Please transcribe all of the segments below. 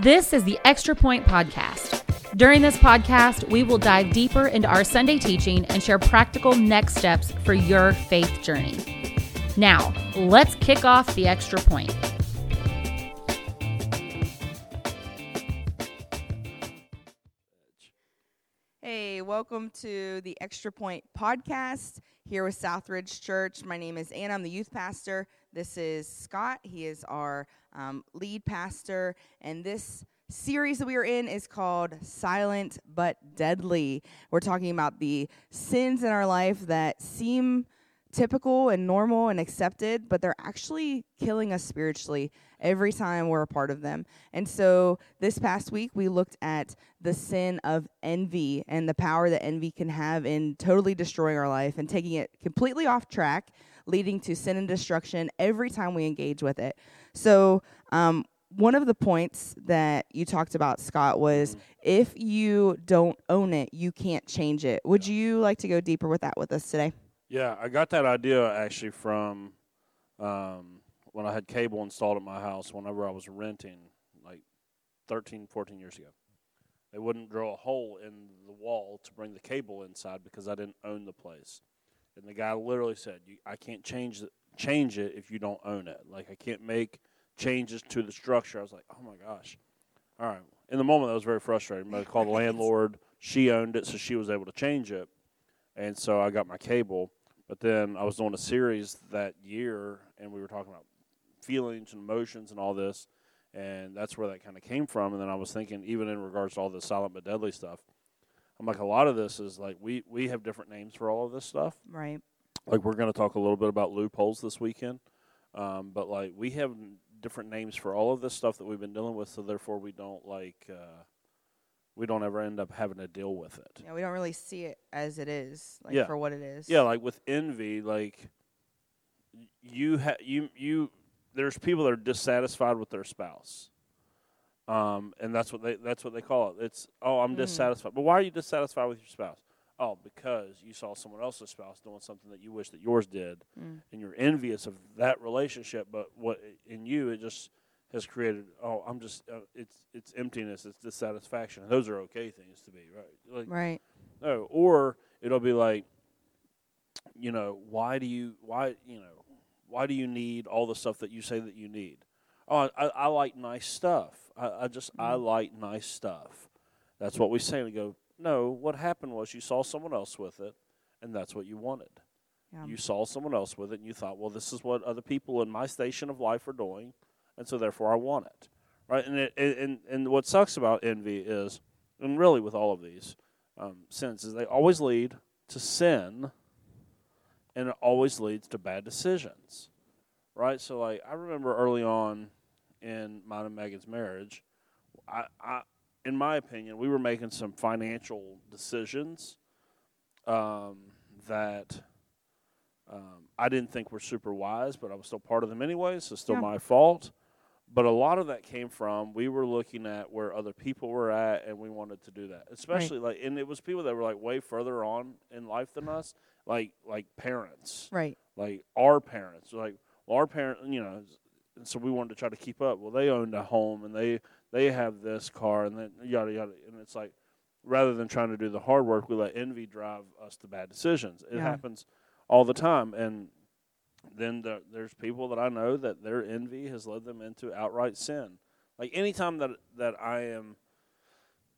This is the Extra Point Podcast. During this podcast, we will dive deeper into our Sunday teaching and share practical next steps for your faith journey. Now, let's kick off the Extra Point. Welcome to the Extra Point podcast here with Southridge Church. My name is Anna, I'm the youth pastor. This is Scott, he is our um, lead pastor, and this series that we are in is called Silent but Deadly. We're talking about the sins in our life that seem typical and normal and accepted, but they're actually killing us spiritually every time we're a part of them. And so this past week, we looked at the sin of envy and the power that envy can have in totally destroying our life and taking it completely off track, leading to sin and destruction every time we engage with it. So, um, one of the points that you talked about, Scott, was if you don't own it, you can't change it. Would you like to go deeper with that with us today? Yeah, I got that idea actually from um, when I had cable installed at my house whenever I was renting like 13, 14 years ago. They wouldn't drill a hole in the wall to bring the cable inside because I didn't own the place. And the guy literally said, "I can't change it, change it if you don't own it. Like I can't make changes to the structure." I was like, "Oh my gosh!" All right. In the moment, I was very frustrated. I called the landlord. She owned it, so she was able to change it, and so I got my cable. But then I was doing a series that year, and we were talking about feelings and emotions and all this, and that's where that kind of came from. And then I was thinking, even in regards to all the silent but deadly stuff, I'm like, a lot of this is like we we have different names for all of this stuff. Right. Like we're going to talk a little bit about loopholes this weekend, um, but like we have different names for all of this stuff that we've been dealing with, so therefore we don't like. Uh, we don't ever end up having to deal with it. Yeah, we don't really see it as it is, like Yeah. for what it is. Yeah, like with envy, like you ha- you you there's people that are dissatisfied with their spouse. Um, and that's what they that's what they call it. It's oh, I'm Mm. dissatisfied. But why are you dissatisfied with your spouse? Oh, because you saw someone else's spouse doing something that you wish that yours did, Mm. and you're envious of that relationship. But what in you it just has created. Oh, I'm just uh, it's it's emptiness. It's dissatisfaction. And those are okay things to be, right? Like, Right. no, or it'll be like, you know, why do you why you know why do you need all the stuff that you say that you need? Oh, I, I like nice stuff. I, I just I Mm. like nice stuff. That's what we say. We go, no. What happened was you saw someone else with it, and that's what you wanted. Yeah. You saw someone else with it, and you thought, well, this is what other people in my station of life are doing, and so therefore I want it, right? And it, and and what sucks about envy is, and really with all of these um, sins, is they always lead to sin, and it always leads to bad decisions, right? So like I remember early on in mine and Megan's marriage, I, I in my opinion, we were making some financial decisions um, that um, I didn't think were super wise, but I was still part of them anyway, so still Yeah. my fault. But a lot of that came from we were looking at where other people were at, and we wanted to do that. Especially like, and it was people that were like way further on in life than us, like like parents, Right. like our parents, like well, our parents you know, and so we wanted to try to keep up. Well, they owned a home, and they they have this car, and then yada yada, and it's like rather than trying to do the hard work, we let envy drive us to bad decisions. It Yeah. happens all the time, and then the, there's people that I know that their envy has led them into outright sin. Like anytime that that I am,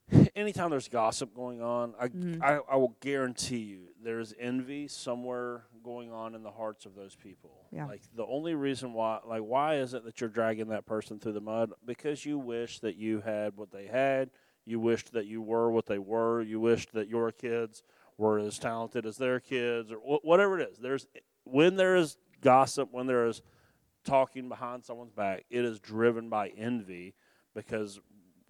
anytime there's gossip going on, I, Mhm. I I will guarantee you there's envy somewhere going on in the hearts of those people. Yeah. Like the only reason why, like why is it that you're dragging that person through the mud? Because you wish that you had what they had. You wished that you were what they were. You wished that your kids were as talented as their kids, or wh- whatever it is. There's when there is gossip, when there is talking behind someone's back, it is driven by envy because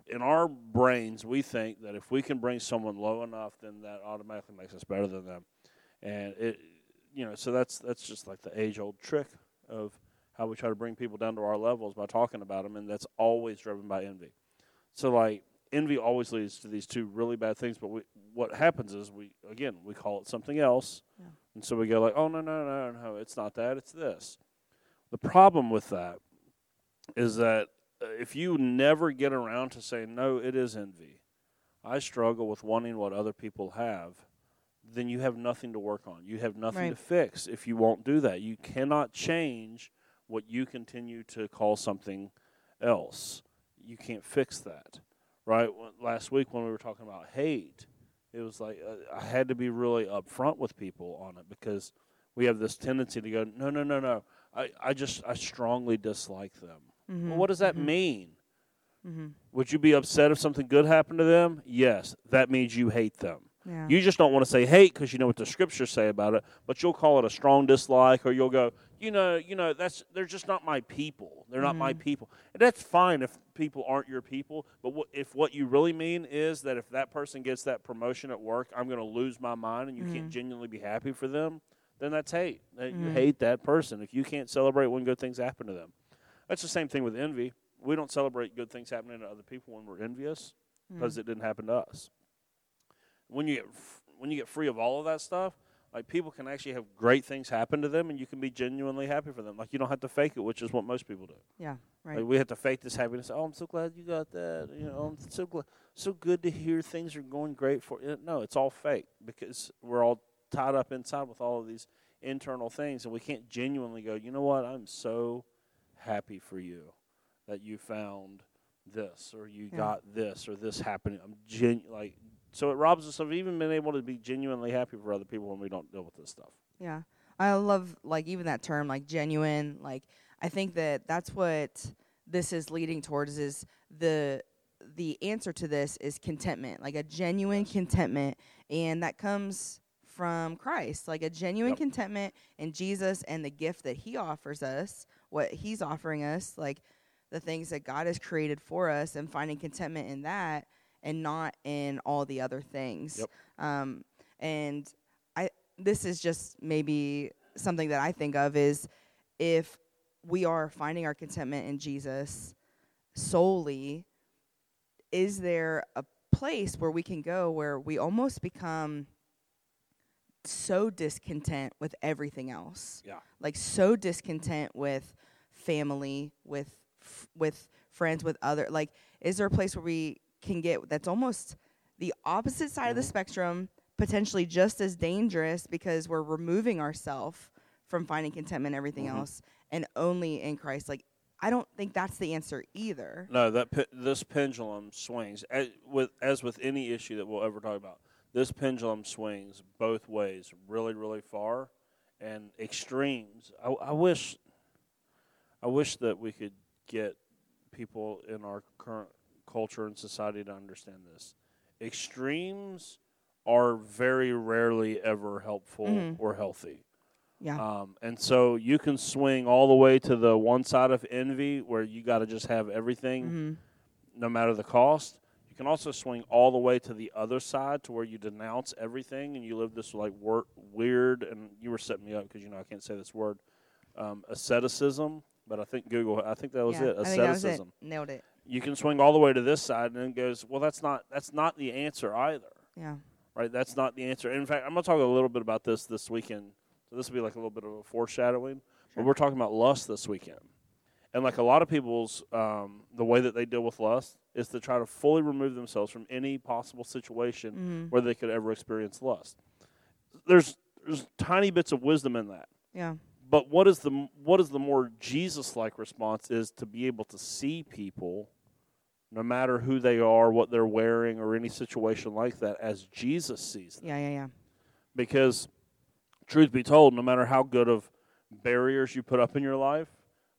in our brains we think that if we can bring someone low enough, then that automatically makes us better than them, and it, you know, so that's that's just like the age old trick of how we try to bring people down to our levels by talking about them, and that's always driven by envy. So like envy always leads to these two really bad things. But we, what happens is we again we call it something else. And so we go like, oh no no no no, it's not that, it's this. The problem with that is that uh, if you never get around to saying no, it is envy. I struggle with wanting what other people have. Then you have nothing to work on. You have nothing Right. to fix if you won't do that. You cannot change what you continue to call something else. You can't fix that, right? Last week when we were talking about hate, it was like uh, I had to be really upfront with people on it because we have this tendency to go, no, no, no, no. I, I just I strongly dislike them. Mm-hmm. Well, what does that mean? Mm-hmm. Would you be upset if something good happened to them? Yes, that means you hate them. Yeah. You just don't want to say hate because you know what the scriptures say about it, but you'll call it a strong dislike, or you'll go, you know, you know, that's they're just not my people. They're not my mm-hmm. people, and that's fine if people aren't your people. But if what you really mean is that if that person gets that promotion at work, I'm going to lose my mind, and you can't mm-hmm. genuinely be happy for them, then that's hate. That You mm-hmm. hate that person if you can't celebrate when good things happen to them. That's the same thing with envy. We don't celebrate good things happening to other people when we're envious because mm. it didn't happen to us. When you get when you get free of all of that stuff, like people can actually have great things happen to them, and you can be genuinely happy for them. Like you don't have to fake it, which is what most people do. yeah. Right. Like we have to fake this happiness. Oh, I'm so glad you got that. You know, I'm so glad, so good to hear things are going great for you. No, it's all fake because we're all tied up inside with all of these internal things, and we can't genuinely go. You know what? I'm so happy for you that you found this or you Yeah. got this or this happening. I'm gen like so it robs us of even being able to be genuinely happy for other people when we don't deal with this stuff. Yeah. I love like even that term like genuine like I think that that's what this is leading towards is the the answer to this is contentment like a genuine contentment and that comes from Christ like a genuine Yep. contentment in Jesus and the gift that he offers us what he's offering us like the things that God has created for us and finding contentment in that and not in all the other things Yep. um and I this is just maybe something that I think of is if we are finding our contentment in Jesus solely, is there a place where we can go where we almost become so discontent with everything else? Yeah. Like so discontent with family, with f- with friends, with other like is there a place where we can get that's almost the opposite side of the Mhm. spectrum, potentially just as dangerous because we're removing ourselves from finding contentment and everything Mhm. else and only in Christ. Like I don't think that's the answer either. No, that pe- this pendulum swings as with as with any issue that we'll ever talk about. This pendulum swings both ways, really, really far, and extremes. I, I wish, I wish that we could get people in our current culture and society to understand this. Extremes are very rarely ever helpful Mhm. or healthy. Yeah. Um, and so you can swing all the way to the one side of envy where you got to just have everything hmm no matter the cost. You can also swing all the way to the other side to where you denounce everything and you live this like wor- weird and you were setting me up because you know I can't say this word um, asceticism, but I think Google I think that was yeah, it I think that was it. asceticism. Nailed it. You can swing all the way to this side and then it goes well that's not that's not the answer either Yeah. right? That's not the answer. In fact, I'm going to talk a little bit about this this weekend. So this will be like a little bit of a foreshadowing. Sure. But we're talking about lust this weekend, and like a lot of people's, um, the way that they deal with lust is to try to fully remove themselves from any possible situation hmm where they could ever experience lust. There's there's tiny bits of wisdom in that. Yeah. But what is the what is the more Jesus-like response is to be able to see people, no matter who they are, what they're wearing, or any situation like that, as Jesus sees them Yeah. Yeah. Yeah. because truth be told no matter how good of barriers you put up in your life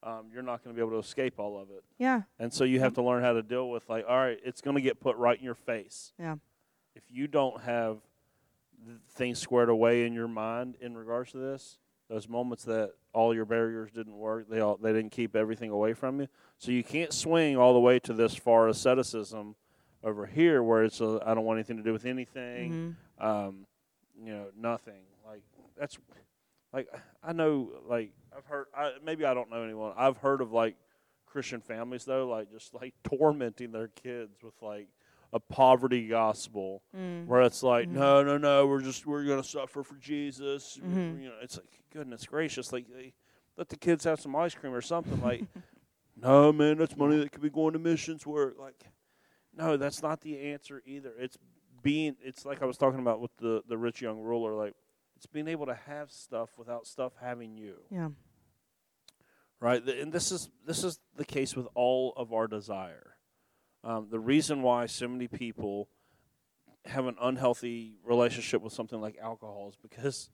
um, you're not going to be able to escape all of it Yeah. and so you have to learn how to deal with like all right it's going to get put right in your face Yeah. if you don't have things squared away in your mind in regards to this those moments that all your barriers didn't work they all they didn't keep everything away from you so you can't swing all the way to this far asceticism over here where it's I I don't want anything to do with anything hmm um, you know, nothing. Like that's like I know like I've heard I, maybe I don't know anyone. I've heard of like Christian families though, like just like tormenting their kids with like a poverty gospel Mm. where it's like Mhm. no no no we're just we're gonna suffer for jesus Mhm. you know it's like goodness gracious like let the kids have some ice cream or something like no, man, that's money that could be going to missions work. Like, no, that's not the answer either. It's being. It's like I was talking about with the the rich young ruler. Like, it's being able to have stuff without stuff having you. Yeah. Right, and this is this is the case with all of our desire. Um, the reason why so many people have an unhealthy relationship with something like alcohol is because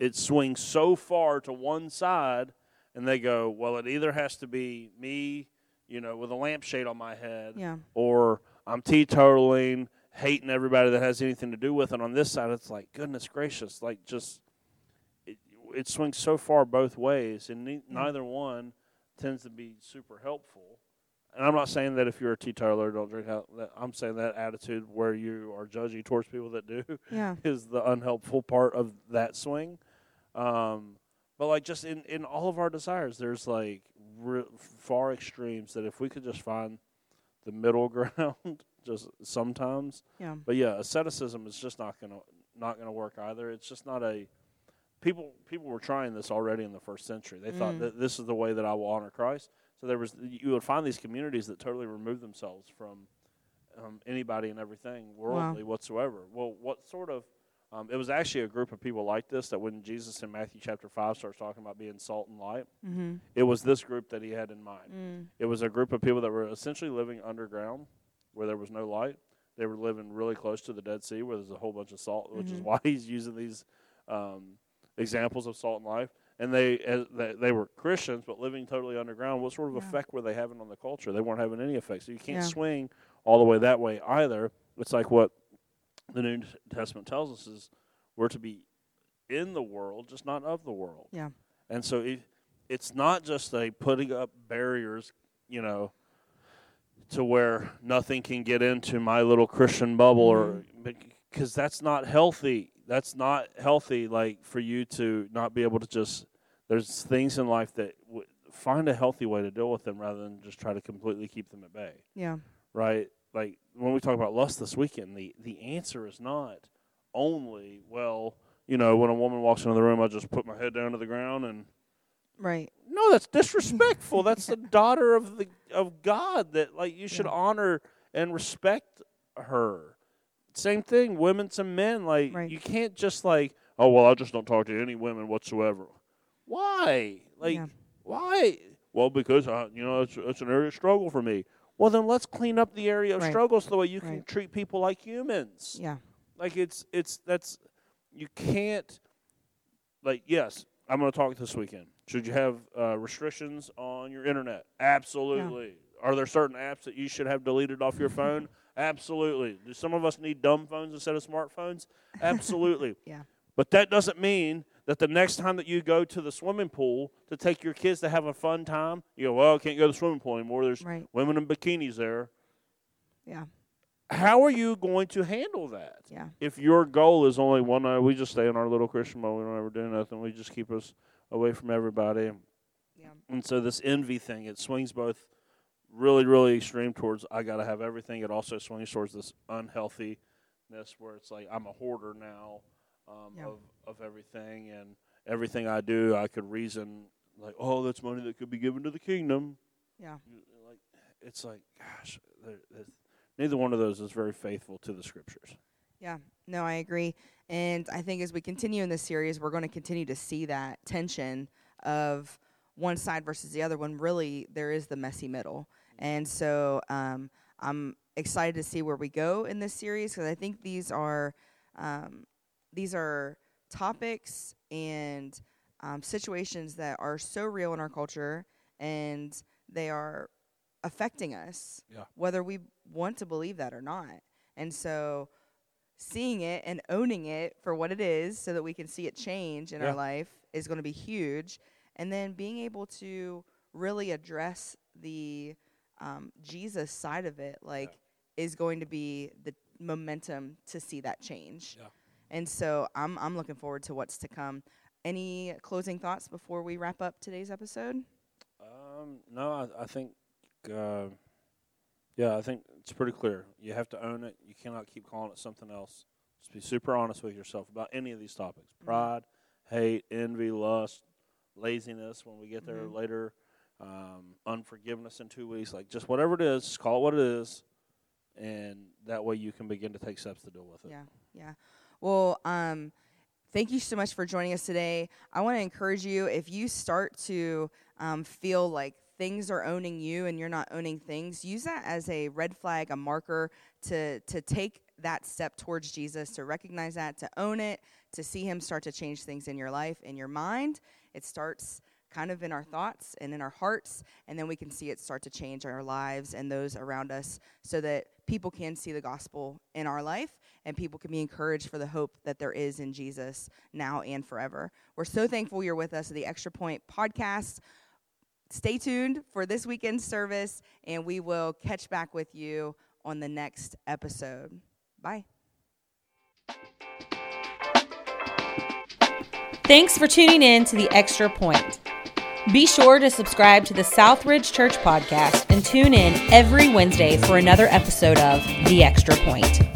it swings so far to one side, and they go, "Well, it either has to be me, you know, with a lampshade on my head, Yeah. or I'm teetotaling, hating everybody that has anything to do with it." On this side, it's like, goodness gracious, like just it, it swings so far both ways, and ne- neither one tends to be super helpful. And I'm not saying that if you're a teetotaler, don't drink out. I'm saying that attitude where you are judgy towards people that do Yeah. is the unhelpful part of that swing. Um, but like just in, in all of our desires, there's like re- far extremes that if we could just find the middle ground, just sometimes. Yeah. But yeah, asceticism is just not gonna not gonna work either. It's just not a people people were trying this already in the first century. They thought Mm. that this is the way that I will honor Christ. So there was you would find these communities that totally remove themselves from um, anybody and everything worldly whatsoever. Well, what sort of um, it was actually a group of people like this that when Jesus in Matthew chapter five starts talking about being salt and light, Mm-hmm. it was this group that he had in mind. Mm. It was a group of people that were essentially living underground where there was no light. They were living really close to the Dead Sea where there's a whole bunch of salt, which is Mhm. why he's using these um, examples of salt and life. And they, as they they were Christians, but living totally underground. What sort of Yeah. effect were they having on the culture? They weren't having any effect. So you can't Yeah. swing all the way that way either. It's like what the New Testament tells us is we're to be in the world, just not of the world. Yeah. And so it, it's not just a putting up barriers, you know, to where nothing can get into my little Christian bubble, or mm-hmm. because that's not healthy. That's not healthy. Like for you to not be able to just there's things in life that w- find a healthy way to deal with them rather than just try to completely keep them at bay Yeah. right? Like when we talk about lust this weekend, the the answer is not only well, you know, when a woman walks into the room, I just put my head down to the ground and Right. no, that's disrespectful. that's the daughter of the of God that like you should Yeah. honor and respect her. Same thing, women to men. Like Right. you can't just like, oh well, I just don't talk to any women whatsoever. Why? Like Yeah. why? Well, because I, you know it's, it's an area of struggle for me. Well, then let's clean up the area of Right. struggle so the way you can treat people like humans. Yeah. Like it's it's that's you can't like yes, I'm going to talk this weekend. Should you have uh, restrictions on your internet? Absolutely. Are there certain apps that you should have deleted off your phone? Absolutely. Do some of us need dumb phones instead of smartphones? Absolutely. Yeah. But that doesn't mean that the next time that you go to the swimming pool to take your kids to have a fun time, you go, well, I can't go to the swimming pool anymore. There's Right. women in bikinis there. Yeah. How are you going to handle that? Yeah. If your goal is only one night, we just stay in our little Christian mode. We don't ever do nothing. We just keep us away from everybody. Yeah. And so this envy thing, it swings both really, really extreme towards I got to have everything. It also swings towards this unhealthiness where it's like I'm a hoarder now um, Yeah. of of everything, and everything I do, I could reason like, oh, that's money that could be given to the kingdom. Yeah. Like it's like, gosh, there- neither one of those is very faithful to the scriptures. Yeah, no, I agree. And I think as we continue in this series, we're going to continue to see that tension of one side versus the other when really there is the messy middle. And so um, I'm excited to see where we go in this series because I think these are um, these are topics and um, situations that are so real in our culture and they are affecting us, Yeah. whether we want to believe that or not. And so seeing it and owning it for what it is so that we can see it change in Yeah. our life is going to be huge. And then being able to really address the um, Jesus side of it, like, is going to be the momentum to see that change. Yeah. And so I'm I'm looking forward to what's to come. Any closing thoughts before we wrap up today's episode? Um, no, I, I think, uh, yeah, I think it's pretty clear. You have to own it. You cannot keep calling it something else. Just be super honest with yourself about any of these topics: Mhm. pride, hate, envy, lust, laziness. When we get there Mhm. later, um, unforgiveness in two weeks. Like just whatever it is, just call it what it is, and that way you can begin to take steps to deal with it. Yeah, yeah. Well, um, thank you so much for joining us today. I want to encourage you if you start to um, feel like things are owning you and you're not owning things, use that as a red flag, a marker to to take that step towards Jesus, to recognize that, to own it, to see Him start to change things in your life, in your mind. It starts kind of in our thoughts and in our hearts, and then we can see it start to change our lives and those around us so that people can see the gospel in our life and people can be encouraged for the hope that there is in Jesus now and forever. We're so thankful you're with us at the Extra Point podcast. Stay tuned for this weekend's service, and we will catch back with you on the next episode. Bye. Thanks for tuning in to The Extra Point. Be sure to subscribe to the Southridge Church podcast and tune in every Wednesday for another episode of The Extra Point.